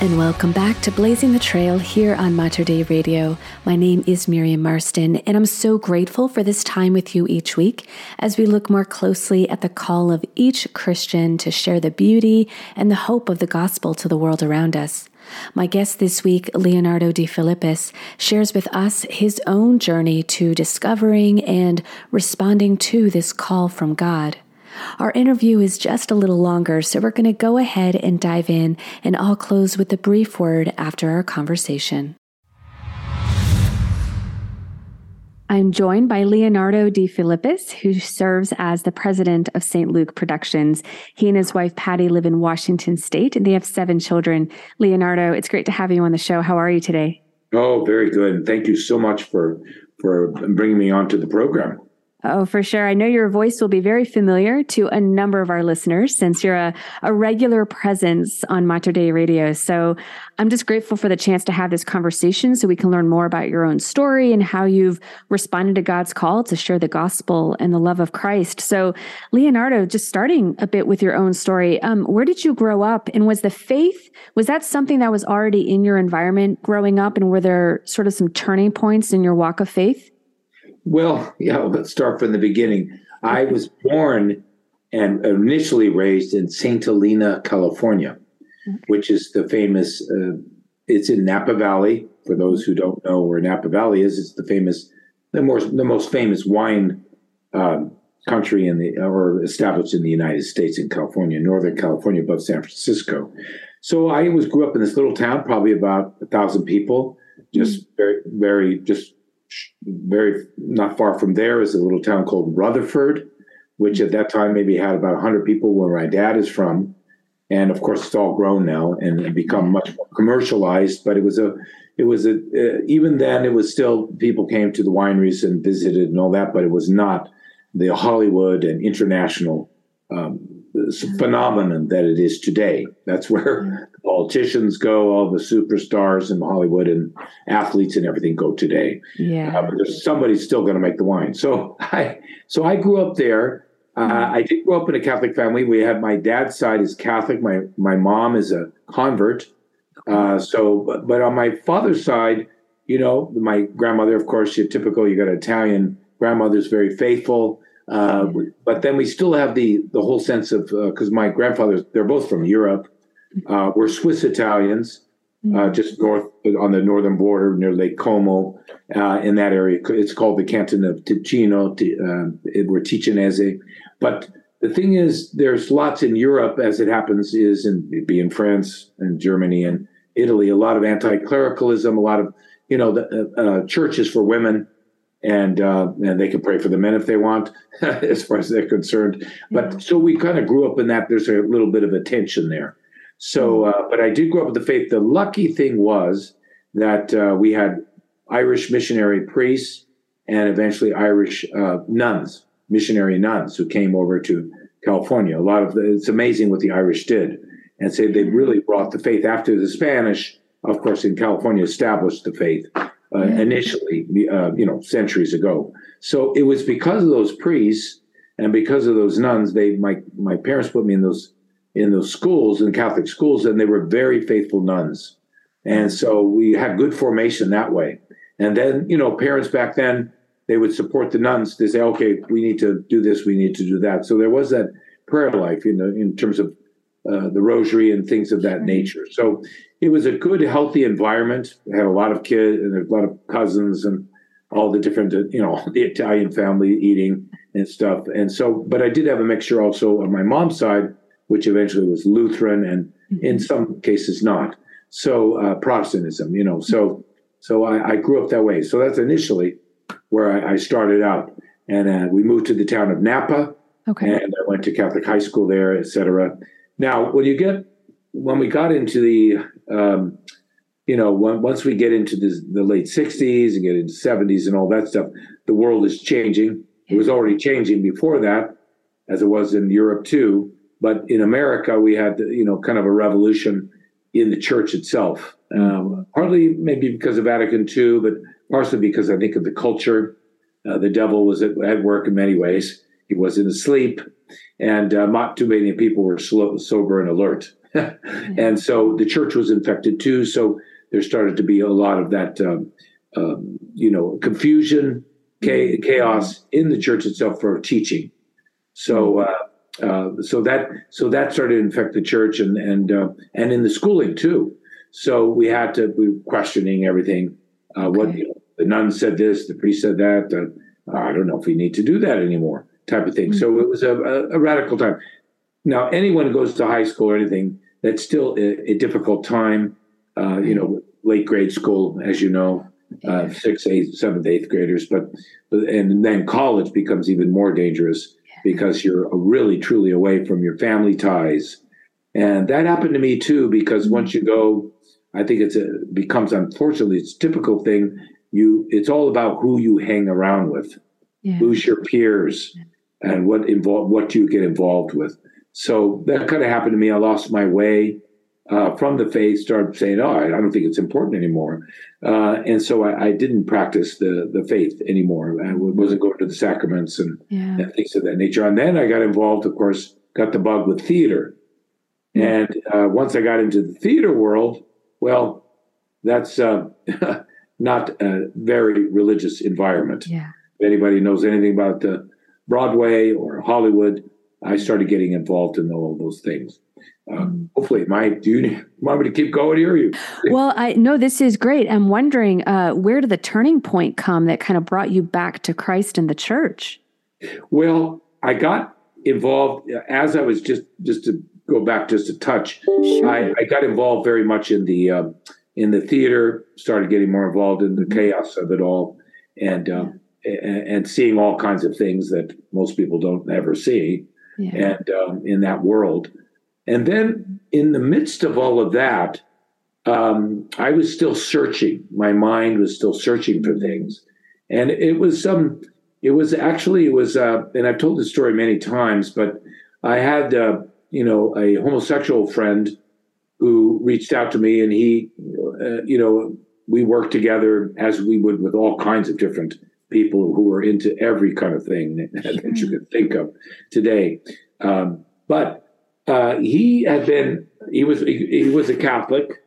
And welcome back to Blazing the Trail here on Mater Dei Radio. My name is Miriam Marston, and I'm so grateful for this time with you each week as we look more closely at the call of each Christian to share the beauty and the hope of the gospel to the world around us. My guest this week, Leonardo Defilippis, shares with us his own journey to discovering and responding to this call from God. Our interview is just a little longer, so we're going to go ahead and dive in, and I'll close with a brief word after our conversation. I'm joined by Leonardo Defilippis, who serves as the president of St. Luke Productions. He and his wife Patty live in Washington State, and they have seven children. Leonardo, it's great to have you on the show. How are you today? Oh, very good. Thank you so much for for bringing me onto the program. Oh, for sure. I know your voice will be very familiar to a number of our listeners since you're a, a regular presence on Mater Dei Radio. So I'm just grateful for the chance to have this conversation so we can learn more about your own story and how you've responded to God's call to share the gospel and the love of Christ. So, Leonardo, just starting a bit with your own story, um, where did you grow up? And was the faith, was that something that was already in your environment growing up? And were there sort of some turning points in your walk of faith? Well, yeah, let's start from the beginning. I was born and initially raised in St. Helena, California, which is the famous, uh, it's in Napa Valley. For those who don't know where Napa Valley is, it's the famous, the most, the most famous wine um, country in the, or established in the United States in California, Northern California above San Francisco. So I was grew up in this little town, probably about a thousand people, just very, very, just very not far from there is a little town called Rutherford, which at that time maybe had about 100 people where my dad is from. And of course, it's all grown now and become much more commercialized. But it was a, it was a, uh, even then, it was still people came to the wineries and visited and all that, but it was not the Hollywood and international um, phenomenon that it is today. That's where politicians go, all the superstars in Hollywood and athletes and everything go today. Yeah, uh, but somebody's still going to make the wine. So I, so I grew up there. Uh, I did grow up in a Catholic family. We have my dad's side is Catholic. My my mom is a convert. Uh, so, but, but on my father's side, you know, my grandmother, of course, you typical. You got an Italian grandmother's very faithful. Uh, but then we still have the the whole sense of because uh, my grandfathers they're both from Europe. Uh, we're Swiss Italians, uh, mm-hmm. just north on the northern border near Lake Como, uh, in that area. It's called the Canton of Ticino. Um, we're Ticinese, but the thing is, there's lots in Europe, as it happens, is in be in France and Germany and Italy. A lot of anti-clericalism, a lot of you know the churches for women and uh, and they can pray for the men if they want, as far as they're concerned. But so we kind of grew up in that. There's a little bit of a tension there. So, mm. uh, but I did grow up with the faith. The lucky thing was that uh, we had Irish missionary priests and eventually Irish uh, nuns, missionary nuns, who came over to California. A lot of the, it's amazing what the Irish did, and say so they really brought the faith after the Spanish, of course, in California established the faith uh, initially, uh, you know, centuries ago. So it was because of those priests and because of those nuns. They my my parents put me in those in those schools in Catholic schools, and they were very faithful nuns, and so we had good formation that way. And then you know, parents back then they would support the nuns. They say, okay, we need to do this, we need to do that. So there was that prayer life, you know, in terms of uh, the rosary and things of that nature. So it was a good, healthy environment. I had a lot of kids and a lot of cousins and all the different, you know, the Italian family eating and stuff. And so, but I did have a mixture also on my mom's side, which eventually was Lutheran and mm-hmm. in some cases not. So uh, Protestantism, you know, so so I, I, grew up that way. So that's initially where I, I started out. And uh, we moved to the town of Napa. Okay. And I went to Catholic high school there, etc. Now, when you get when we got into the um, you know, when, once we get into the, the late 60s and get into 70s and all that stuff, the world is changing. It was already changing before that, as it was in Europe too. But in America, we had, you know, kind of a revolution in the church itself. Um, partly maybe because of Vatican II, but partially because I think of the culture. Uh, the devil was at, at, work in many ways. He wasn't asleep, and uh, not too many people were slow, sober and alert. and so the church was infected too. So there started to be a lot of that, um, um, you know, confusion, mm-hmm. chaos in the church itself for teaching. So, mm-hmm. uh, uh, so that so that started to infect the church and and uh, and in the schooling too. So we had to we were questioning everything. Uh, okay. What you know, the nun said this, the priest said that. Uh, I don't know if we need to do that anymore, type of thing. Mm-hmm. So it was a, a, a, radical time. Now, anyone who goes to high school or anything, that's still a, a difficult time uh, you know, late grade school, as you know, uh, sixth, eighth, seventh, eighth graders. But, but and then college becomes even more dangerous because you're really truly away from your family ties, and that happened to me too. Because once you go, I think it's a becomes unfortunately it's a typical thing. You it's all about who you hang around with, yeah. who's your peers, and what involve what you get involved with. So that kind of happened to me. I lost my way uh, from the faith started saying, "Oh, I, don't think it's important anymore," uh, and so I, I, didn't practice the the faith anymore. I wasn't going to the sacraments and, yeah. and, things of that nature. And then I got involved, of course, got the bug with theater. And uh, once I got into the theater world, well, that's uh, not a very religious environment. Yeah. If anybody knows anything about the Broadway or Hollywood, I started getting involved in all of those things. Uh, hopefully, my do you want me to keep going here? you? Well, I know this is great. I'm wondering uh, where did the turning point come that kind of brought you back to Christ and the church? Well, I got involved as I was just just to go back just a touch. Sure. I, I, got involved very much in the uh, in the theater. Started getting more involved in the mm-hmm. chaos of it all, and um, yeah. and, and seeing all kinds of things that most people don't ever see, yeah. and um, in that world. And then in the midst of all of that, um, I was still searching. My mind was still searching for things. And it was some, um, it was actually, it was, uh, and I've told this story many times, but I had, uh, you know, a homosexual friend who reached out to me and he, uh, you know, we worked together as we would with all kinds of different people who are into every kind of thing that, that you could think of today. Um, but uh, he had been he was he, he was a Catholic.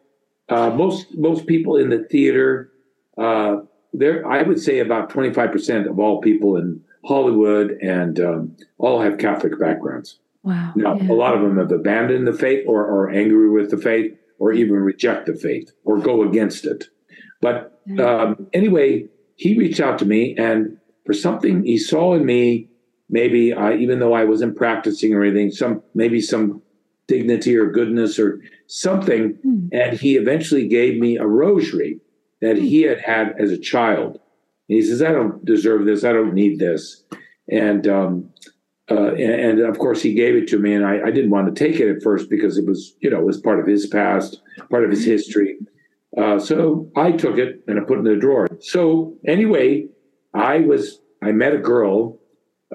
Uh, most most people in the theater, uh, there I would say about twenty five percent of all people in Hollywood and um, all have Catholic backgrounds. Wow! Now yeah. a lot of them have abandoned the faith, or are angry with the faith, or even reject the faith, or go against it. But um, anyway, he reached out to me, and for something he saw in me maybe I, even though I wasn't practicing or anything, some maybe some dignity or goodness or something. Mm. And he eventually gave me a rosary that he had had as a child. And he says, "I don't deserve this. I don't need this." And um, uh, and, and, of course he gave it to me, and I, I, didn't want to take it at first because it was you know it was part of his past, part of his hmm. history. Uh, so I took it and I put it in the drawer. So anyway, I was I met a girl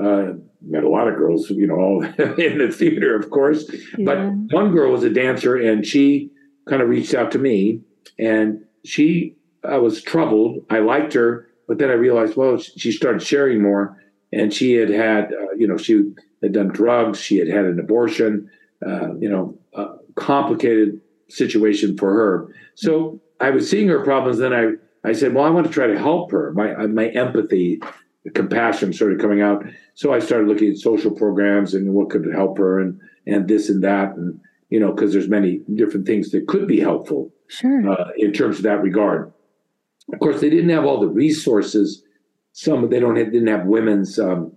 uh, met a lot of girls, you know, in the theater, of course. Yeah. But one girl was a dancer, and she kind of reached out to me, and she, I was troubled. I liked her, but then I realized, well, she started sharing more, and she had had, uh, you know, she had done drugs, she had had an abortion, uh, you know, a complicated situation for her. So I was seeing her problems. Then I, I said, well, I want to try to help her. My, my empathy compassion started coming out. So I started looking at social programs and what could help her and and this and that and you know because there's many different things that could be helpful sure. uh, in terms of that regard. Of course, they didn't have all the resources some they don't have, didn't have women's um,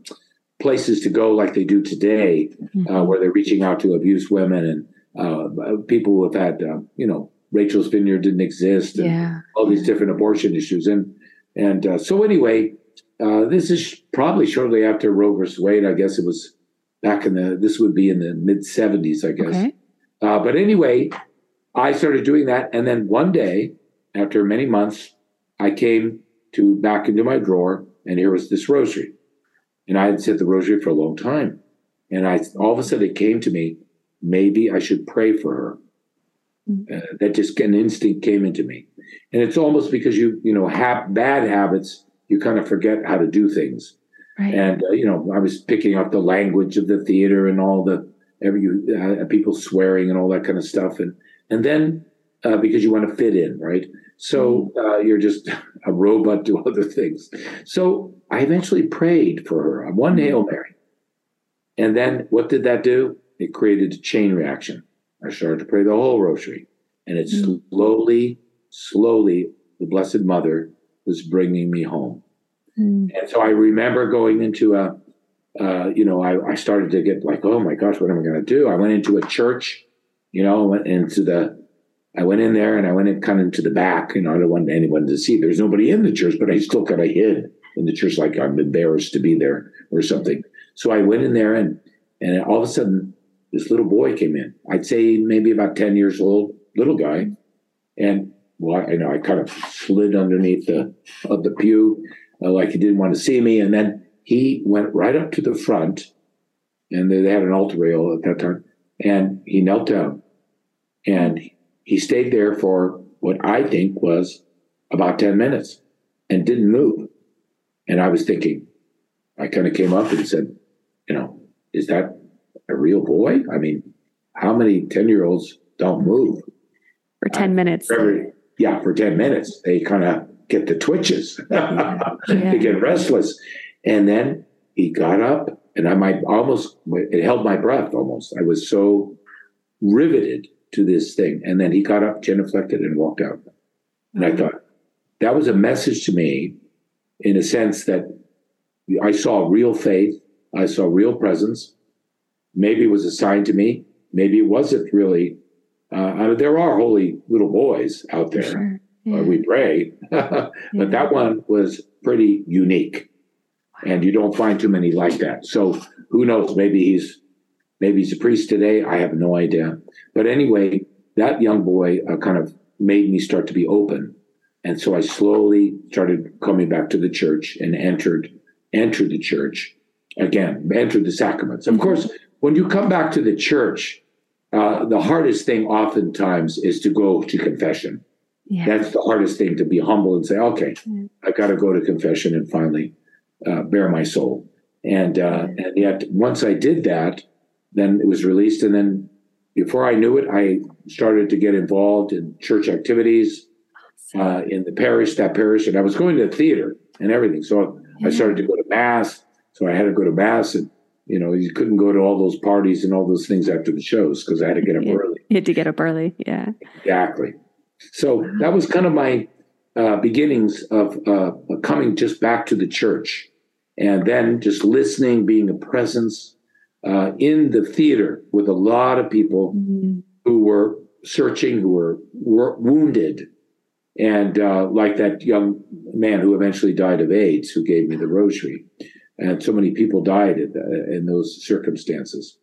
places to go like they do today, mm-hmm. uh, where they're reaching out to abused women and uh, people who have had, uh, you know, Rachel's Vineyard didn't exist, and yeah. all these different abortion issues, and and uh, so anyway, uh, this is probably shortly after Roe versus Wade. I guess it was back in the this would be in the mid '70s, I guess. Okay. Uh, but anyway, I started doing that, and then one day, after many months, I came to back into my drawer, and here was this rosary, and I had said the rosary for a long time, and I all of a sudden it came to me, maybe I should pray for her. Mm-hmm. Uh, that just an instinct came into me, and it's almost because you you know have bad habits, you kind of forget how to do things. Right. And uh, you know, I was picking up the language of the theater and all the every uh, people swearing and all that kind of stuff, and and then uh, because you want to fit in, right? So mm-hmm. uh, you're just a robot to other things. So I eventually prayed for her one mm-hmm. Hail Mary. And then what did that do? It created a chain reaction. I started to pray the whole rosary. And it mm-hmm. slowly, slowly, the Blessed Mother was bringing me home. Mm. And so I remember going into a, uh, you know, I, I started to get like, oh my gosh, what am I going to do? I went into a church, you know, went into the I went in there and I went in kind of into the back. You know, I don't want anyone to see. There's nobody in the church, but I still kind of hid in the church, like I'm embarrassed to be there or something. So I went in there and and all of a sudden this little boy came in. I'd say maybe about 10 years old, little guy. And well, I know I kind of slid underneath the of the pew, uh, like he didn't want to see me. And then he went right up to the front, and they had an altar rail at that time, and he knelt down, and he stayed there for what I think was about 10 minutes and didn't move. And I was thinking, I kind of came up and said, you know, is that a real boy? I mean, how many 10 year olds don't move? For 10 I, minutes. For yeah, for 10 minutes. They kind of get the twitches, yeah. they get restless. And then he got up and I might almost, it held my breath almost. I was so riveted to this thing. And then he got up, genuflected, and walked out. And I mm-hmm. thought, that was a message to me in a sense that I saw real faith, I saw real presence. Maybe it was a sign to me, maybe it wasn't really. Uh, there are holy little boys out there. Sure. Yeah. Uh, we pray, but yeah. that one was pretty unique, and you don't find too many like that. So who knows? Maybe he's maybe he's a priest today. I have no idea. But anyway, that young boy uh, kind of made me start to be open. And so I slowly started coming back to the church and entered entered the church again, entered the sacraments. Of course, when you come back to the church, uh, the hardest thing oftentimes is to go to confession. Yeah. That's the hardest thing to be humble and say, okay, yeah. I got to go to confession and finally uh, bare my soul. And uh, and yet, once I did that, then it was released, and then before I knew it, I started to get involved in church activities uh, in the parish, that parish, and I was going to the theater and everything. So yeah. I started to go to mass. So I had to go to mass, and you know, you couldn't go to all those parties and all those things after the shows because I had to get up yeah. early. You had to get up early, yeah. Exactly. So that was kind of my uh, beginnings of uh, coming just back to the church, and then just listening, being a presence uh, in the theater with a lot of people mm-hmm. who were searching, who were, were wounded, and uh, like that young man who eventually died of AIDS, who gave me the rosary, and so many people died in, in those circumstances,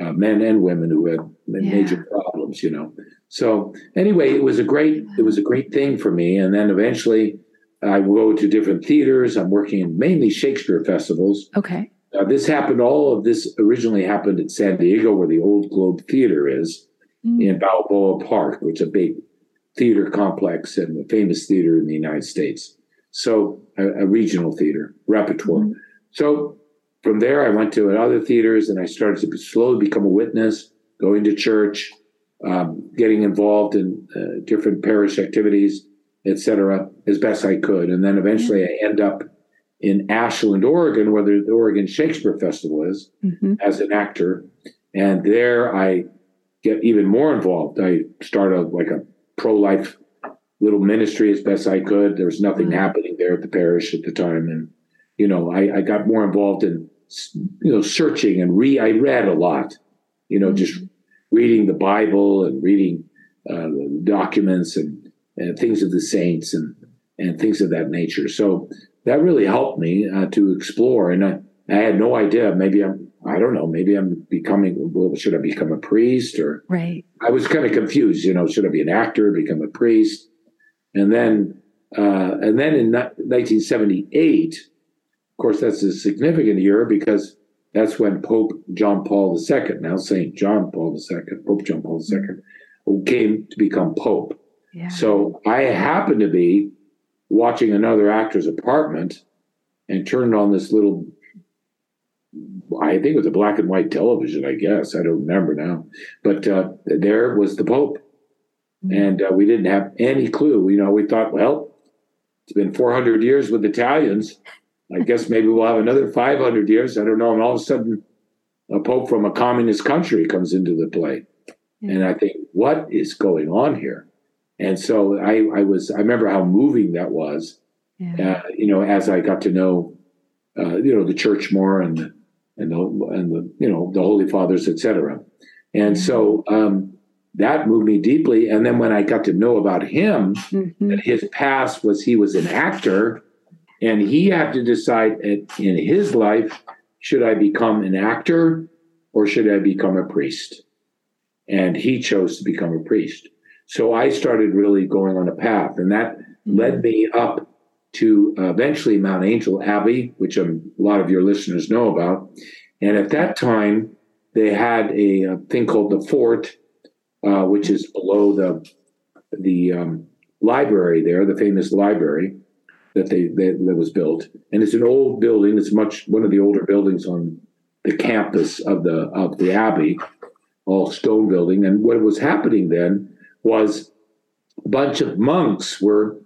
uh, men and women who had major yeah. problems, you know. So anyway, it was a great it was a great thing for me, and then eventually. I go to different theaters. I'm working in mainly Shakespeare festivals. Okay. Uh, this happened, all of this originally happened at San Diego, where the old Globe Theater is mm. in Balboa Park, which is a big theater complex and a famous theater in the United States. So, a, a regional theater repertoire. Mm. So, from there, I went to other theaters and I started to slowly become a witness, going to church, um, getting involved in uh, different parish activities, etc., as best I could. And then eventually. I end up in Ashland, Oregon, where the Oregon Shakespeare Festival is, mm-hmm. as an actor. And there I get even more involved. I start a like a pro life little ministry as best I could. There was nothing mm-hmm. happening there at the parish at the time, and you know, I, I got more involved in, you know, searching and re. I read a lot, you know, just reading the Bible and reading uh, documents and, and things of the saints and and things of that nature. So that really helped me uh, to explore. And I, I had no idea. Maybe I'm, I don't know. Maybe I'm becoming. Well, should I become a priest or? Right. I was kind of confused. You know, should I be an actor, become a priest? And then, uh, and then in 1978, of course, that's a significant year because that's when Pope John Paul II, now Saint John Paul II, Pope John Paul II, came to become Pope. Yeah. So I happened to be watching another actor's apartment and turned on this little I think it was a black and white television, I guess. I don't remember now. But uh, there was the Pope. Mm-hmm. And uh, we didn't have any clue. You know, we thought, well, it's been 400 years with Italians. I guess maybe we'll have another 500 years. I don't know. And all of a sudden, a Pope from a communist country comes into the play. And I think, what is going on here? And so I, I was, I remember how moving that was, yeah. uh, you know, as I got to know, uh, you know, the church more and the, and the, and the, you know, the Holy Fathers, etc. And so um, that moved me deeply. And then when I got to know about him, mm-hmm. that his past was he was an actor, and he had to decide in his life, should I become an actor or should I become a priest? And he chose to become a priest. So I started really going on a path, and that mm-hmm. led me up to eventually Mount Angel Abbey, which a lot of your listeners know about. And at that time, they had a, a thing called the fort, uh, which is below the the um, library there, the famous library that they that, was built. And it's an old building. It's much one of the older buildings on the campus of the of the abbey, all stone building. And what was happening then was a bunch of monks were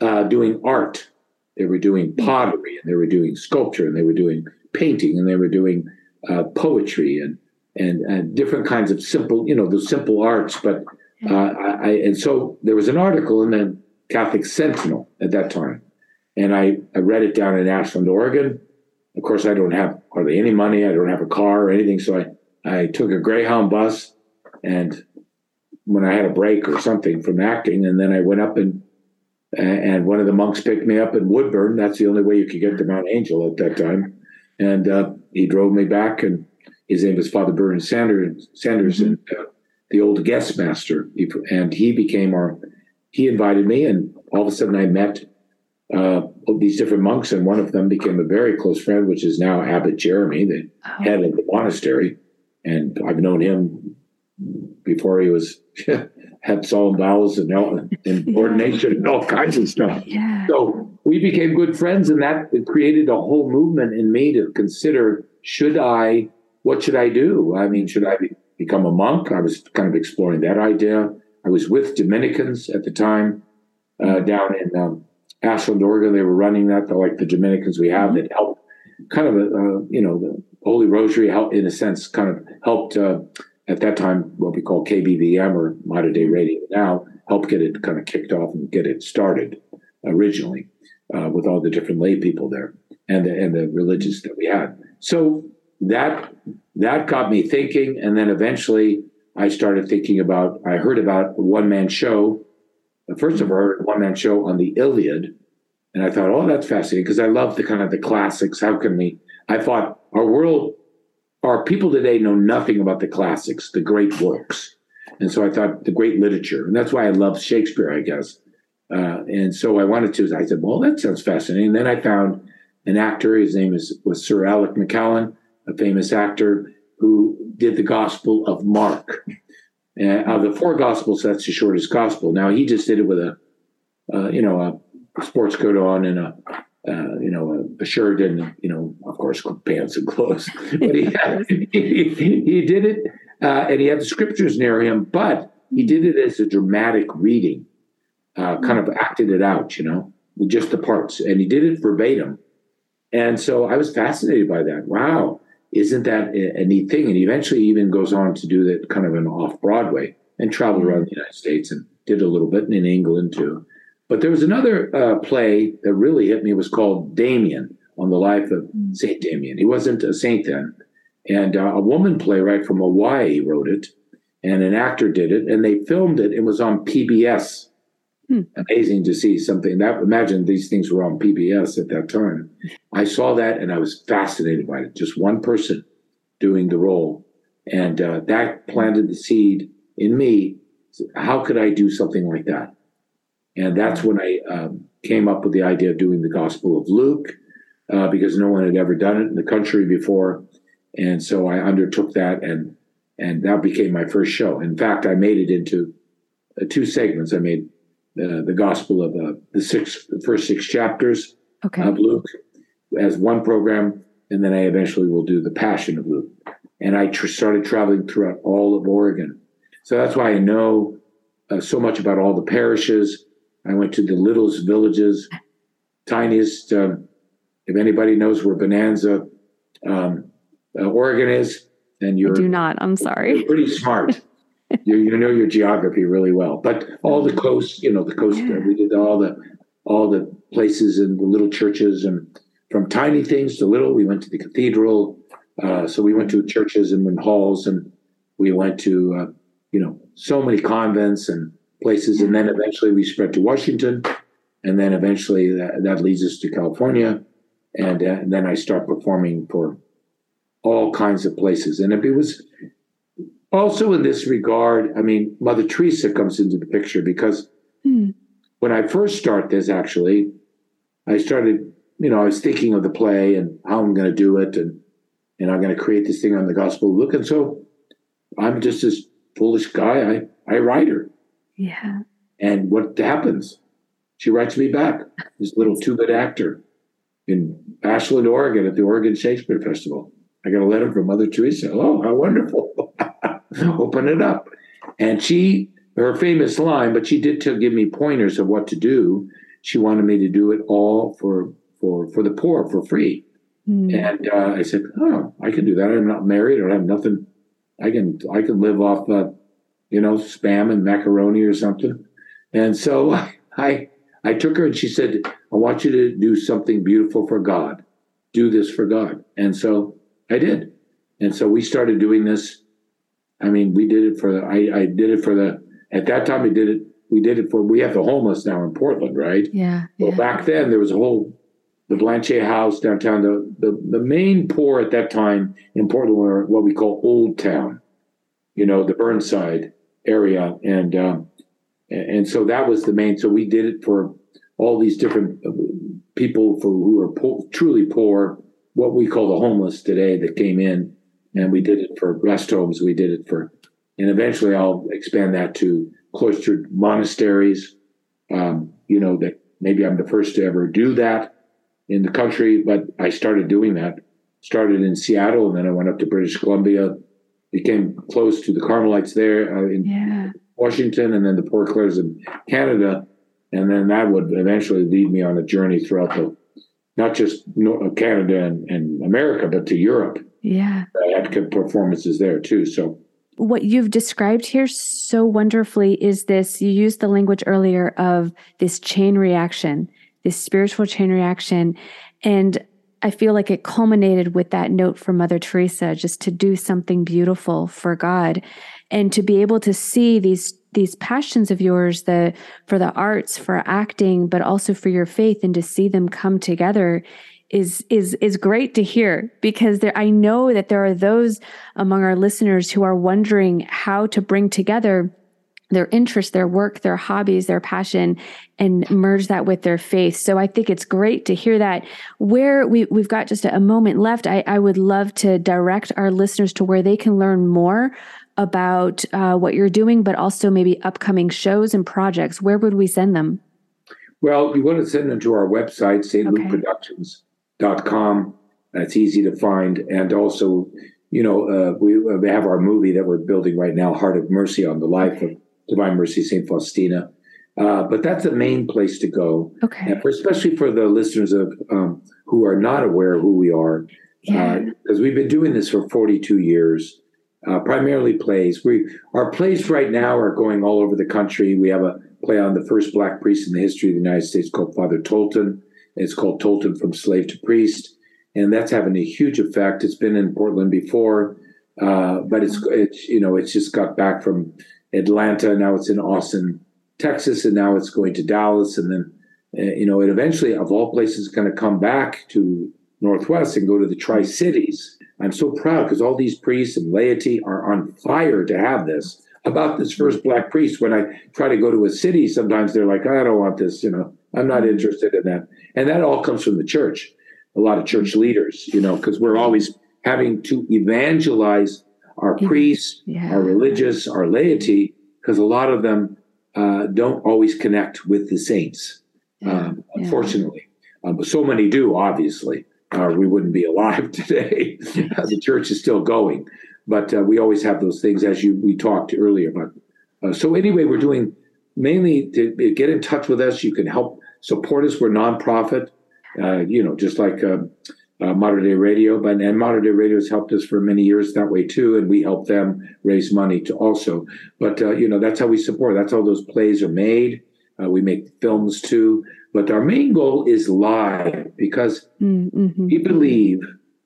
uh, doing art. They were doing pottery and they were doing sculpture and they were doing painting and they were doing uh, poetry and, and and different kinds of simple, you know, the simple arts. But uh, I, and so there was an article in the Catholic Sentinel at that time, and I, I read it down in Ashland, Oregon. Of course, I don't have hardly any money. I don't have a car or anything, so I I took a Greyhound bus and when I had a break or something from acting, and then I went up and and one of the monks picked me up in Woodburn. That's the only way you could get to Mount Angel at that time, and uh, he drove me back. And his name was Father Vernon Sanders, Sanders, mm-hmm. and uh, the old guest master. and he became our. He invited me, and all of a sudden I met uh, these different monks, and one of them became a very close friend, which is now Abbot Jeremy, the oh. head of the monastery. And I've known him before he was had solemn vows and, and ordination and all kinds of stuff. Yeah. So we became good friends, and that created a whole movement in me to consider: should I? What should I do? I mean, should I be, become a monk? I was kind of exploring that idea. I was with Dominicans at the time uh, down in um, Ashland, Oregon. They were running that, like the Dominicans we have that helped kind of, uh, you know, the Holy Rosary help in a sense, kind of helped. Uh, at that time what we call KBVM or Mater Dei Radio now helped get it kind of kicked off and get it started originally uh, with all the different lay people there and the, and the religious that we had. So that that got me thinking, and then eventually I started thinking about. I heard about one man show. First of all, one man show on the Iliad, and I thought, oh, that's fascinating because I love the kind of the classics. How can we? I thought our world our people today know nothing about the classics, the great works. And so I thought the great literature. And that's why I love Shakespeare, I guess. Uh, and so I wanted to, I said, well, that sounds fascinating. And then I found an actor, his name is, was Sir Alec McCowen, a famous actor who did the Gospel of Mark. Uh, of the four Gospels, that's the shortest Gospel. Now, he just did it with a, uh, you know, a sports coat on and a uh, you know, a, a, shirt and, you know, of course, pants and clothes. But he, he, he, did it, uh, and he had the scriptures near him, but he did it as a dramatic reading, uh, kind of acted it out, you know, with just the parts. And he did it verbatim. And so I was fascinated by that. Wow, isn't that a, neat thing? And he eventually even goes on to do that kind of an off Broadway and traveled around the United States and did a little bit in England too. But there was another uh, play that really hit me. It was called Damien, on the life of mm. Saint Damien. He wasn't a saint then, and uh, a woman playwright from Hawaii wrote it, and an actor did it, and they filmed it. It was on PBS. Hmm. Amazing to see something that. Imagine these things were on PBS at that time. I saw that and I was fascinated by it. Just one person doing the role, and uh, that planted the seed in me. How could I do something like that? And that's when I um, came up with the idea of doing the Gospel of Luke, uh, because no one had ever done it in the country before. And so I undertook that, and and that became my first show. In fact, I made it into uh, two segments. I made the the Gospel of uh, the six the first six chapters okay. of Luke as one program, and then I eventually will do the Passion of Luke. And I tr- started traveling throughout all of Oregon, so that's why I know uh, so much about all the parishes I went to the littlest villages, tiniest. Um, if anybody knows where Bonanza, um, uh, Oregon is, then you're I do not. I'm sorry. pretty smart. you, you know your geography really well. But all the coast, you know, the coast. Yeah. we did all the all the places and the little churches, and from tiny things to little. We went to the cathedral. Uh, so we went to churches and halls, and we went to uh, you know so many convents and places, and then eventually we spread to Washington, and then eventually that, that leads us to California, and, uh, and then I start performing for all kinds of places. And if it was also in this regard, I mean, Mother Teresa comes into the picture because hmm. when I first start this, actually, I started, you know, I was thinking of the play and how I'm going to do it, and and I'm going to create this thing on the Gospel Luke, and so I'm just this foolish guy. I I write her, yeah. And what happens? She writes me back, this little two bit actor in Ashland, Oregon at the Oregon Shakespeare Festival. I got a letter from Mother Teresa. Oh, how wonderful. Open it up. And she, her famous line, but she did to give me pointers of what to do. She wanted me to do it all for for for the poor for free. Mm. And uh, I said, "Oh, I can do that. I'm not married. I have nothing. I can I can live off uh, you know, spam and macaroni or something. And so I I took her and she said, I want you to do something beautiful for God. Do this for God. And so I did. And so we started doing this. I mean, we did it for the, I, I did it for the, at that time we did it, we did it for, we have the homeless now in Portland, right? Yeah. Well, yeah. back then there was a whole, the Blanchet House downtown, the, the, the main poor at that time in Portland were what we call Old Town, you know, the Burnside area, and um, and so that was the main. So we did it for all these different uh, people for who are po- truly poor, what we call the homeless today that came in, and we did it for rest homes. We did it for, and eventually I'll expand that to cloistered monasteries. Um, you know that maybe I'm the first to ever do that in the country, but I started doing that. Started in Seattle, and then I went up to British Columbia, became close to the Carmelites there uh, in yeah. Washington, and then the Poor Clares in Canada, and then that would eventually lead me on a journey throughout the not just Canada and, and America, but to Europe. Yeah, I had performances there too. So what you've described here so wonderfully is this you used the language earlier of this chain reaction this spiritual chain reaction and I feel like it culminated with that note from Mother Teresa, just to do something beautiful for God and to be able to see these these passions of yours the for the arts for acting but also for your faith and to see them come together is is is great to hear because there I know that there are those among our listeners who are wondering how to bring together their interests, their work, their hobbies, their passion, and merge that with their faith. So I think it's great to hear that. Where we, we've got just a, moment left, I, I would love to direct our listeners to where they can learn more about uh, what you're doing, but also maybe upcoming shows and projects. Where would we send them? Well, you want to send them to our website, stlukeproductions.com. That's easy to find. And also, you know, uh, we, we have our movie that we're building right now, Heart of Mercy, on the life of Divine Mercy St. Faustina. Uh, but that's the main place to go. Okay. For, especially for the listeners of um, who are not aware of who we are, because uh, we've been doing this for 42 years, uh, primarily plays. We our plays right now are going all over the country. We have a play on the first black priest in the history of the United States called Father Tolton. It's called Tolton from Slave to Priest, and that's having a huge effect. It's been in Portland before, uh, but it's it's you know it's just got back from Atlanta. Now it's in Austin, Texas, and now it's going to Dallas, and then uh, you know it eventually, of all places, going to come back to Northwest and go to the Tri Cities. I'm so proud because all these priests and laity are on fire to have this about this first black priest. When I try to go to a city, sometimes they're like, I don't want this, you know, I'm not interested in that. And that all comes from the church, a lot of church leaders, you know, because we're always having to evangelize our priests, yeah. our religious, our laity, because a lot of them uh, don't always connect with the saints, yeah. Um, unfortunately. Um, but so many do, obviously, or we wouldn't be alive today. the church is still going but uh, we always have those things as you we talked earlier about. Uh, so anyway, we're doing mainly to get in touch with us. You can help support us. We're nonprofit, uh, you know, just like uh, uh, Mater Dei Radio, but and Mater Dei Radio has helped us for many years that way too, and we help them raise money to also. But uh, you know, that's how we support. That's how those plays are made. we make films too, but our main goal is live because mm-hmm. we believe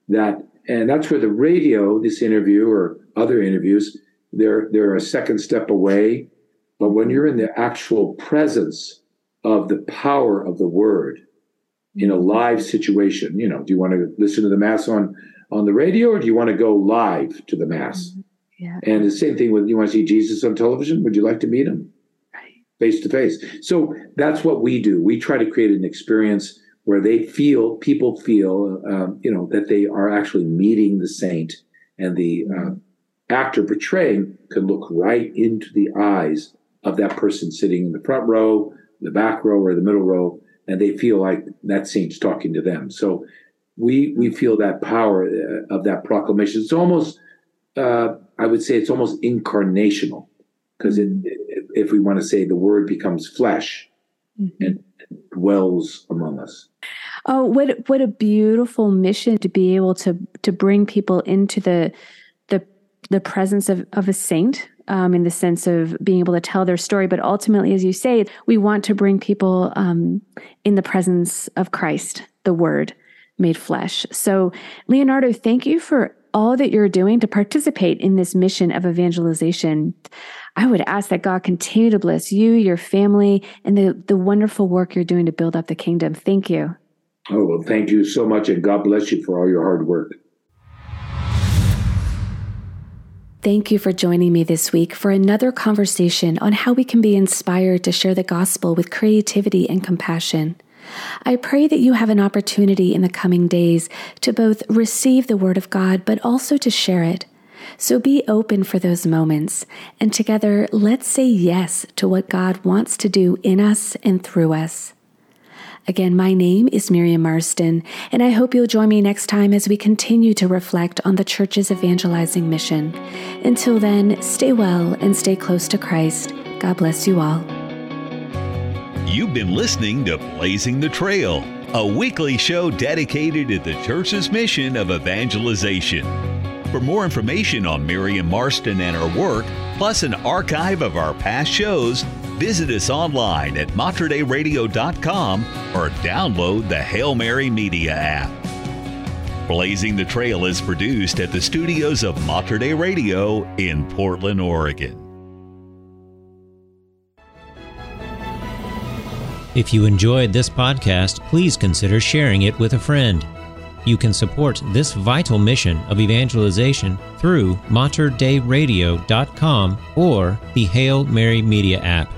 that and that's where the radio, this interview or other interviews, they're they're a second step away. But when you're in the actual presence of the power of the word in a live situation, you know, do you want to listen to the mass on on the radio or do you want to go live to the mass? Mm-hmm. Yeah. And the same thing with you want to see Jesus on television? Would you like to meet him? Face to face. So that's what we do. We try to create an experience where they feel people feel um, you know that they are actually meeting the saint and the uh, actor portraying can look right into the eyes of that person sitting in the front row the back row or the middle row and they feel like that saint's talking to them so we we feel that power uh, of that proclamation it's almost uh, i would say it's almost incarnational because if we want to say the word becomes flesh mm-hmm. and dwells among us. Oh, what what a beautiful mission to be able to to bring people into the the the presence of, of a saint um, in the sense of being able to tell their story. But ultimately, as you say, we want to bring people um, in the presence of Christ, the Word made flesh. So, Leonardo, thank you for all that you're doing to participate in this mission of evangelization. I would ask that God continue to bless you, your family, and the, the wonderful work you're doing to build up the kingdom. Thank you. Oh, well, thank you so much, and God bless you for all your hard work. Thank you for joining me this week for another conversation on how we can be inspired to share the gospel with creativity and compassion. I pray that you have an opportunity in the coming days to both receive the Word of God, but also to share it. So be open for those moments, and together let's say yes to what God wants to do in us and through us. Again, my name is Miriam Marston, and I hope you'll join me next time as we continue to reflect on the church's evangelizing mission. Until then, stay well and stay close to Christ. God bless you all. You've been listening to Blazing the Trail, a weekly show dedicated to the church's mission of evangelization. For more information on Miriam Marston and her work, plus an archive of our past shows, visit us online at materdeiradio.com or download the Hail Mary Media app. Blazing the Trail is produced at the studios of Mater Radio in Portland, Oregon. If you enjoyed this podcast, please consider sharing it with a friend. You can support this vital mission of evangelization through materdeiradio.com or the Hail Mary Media app.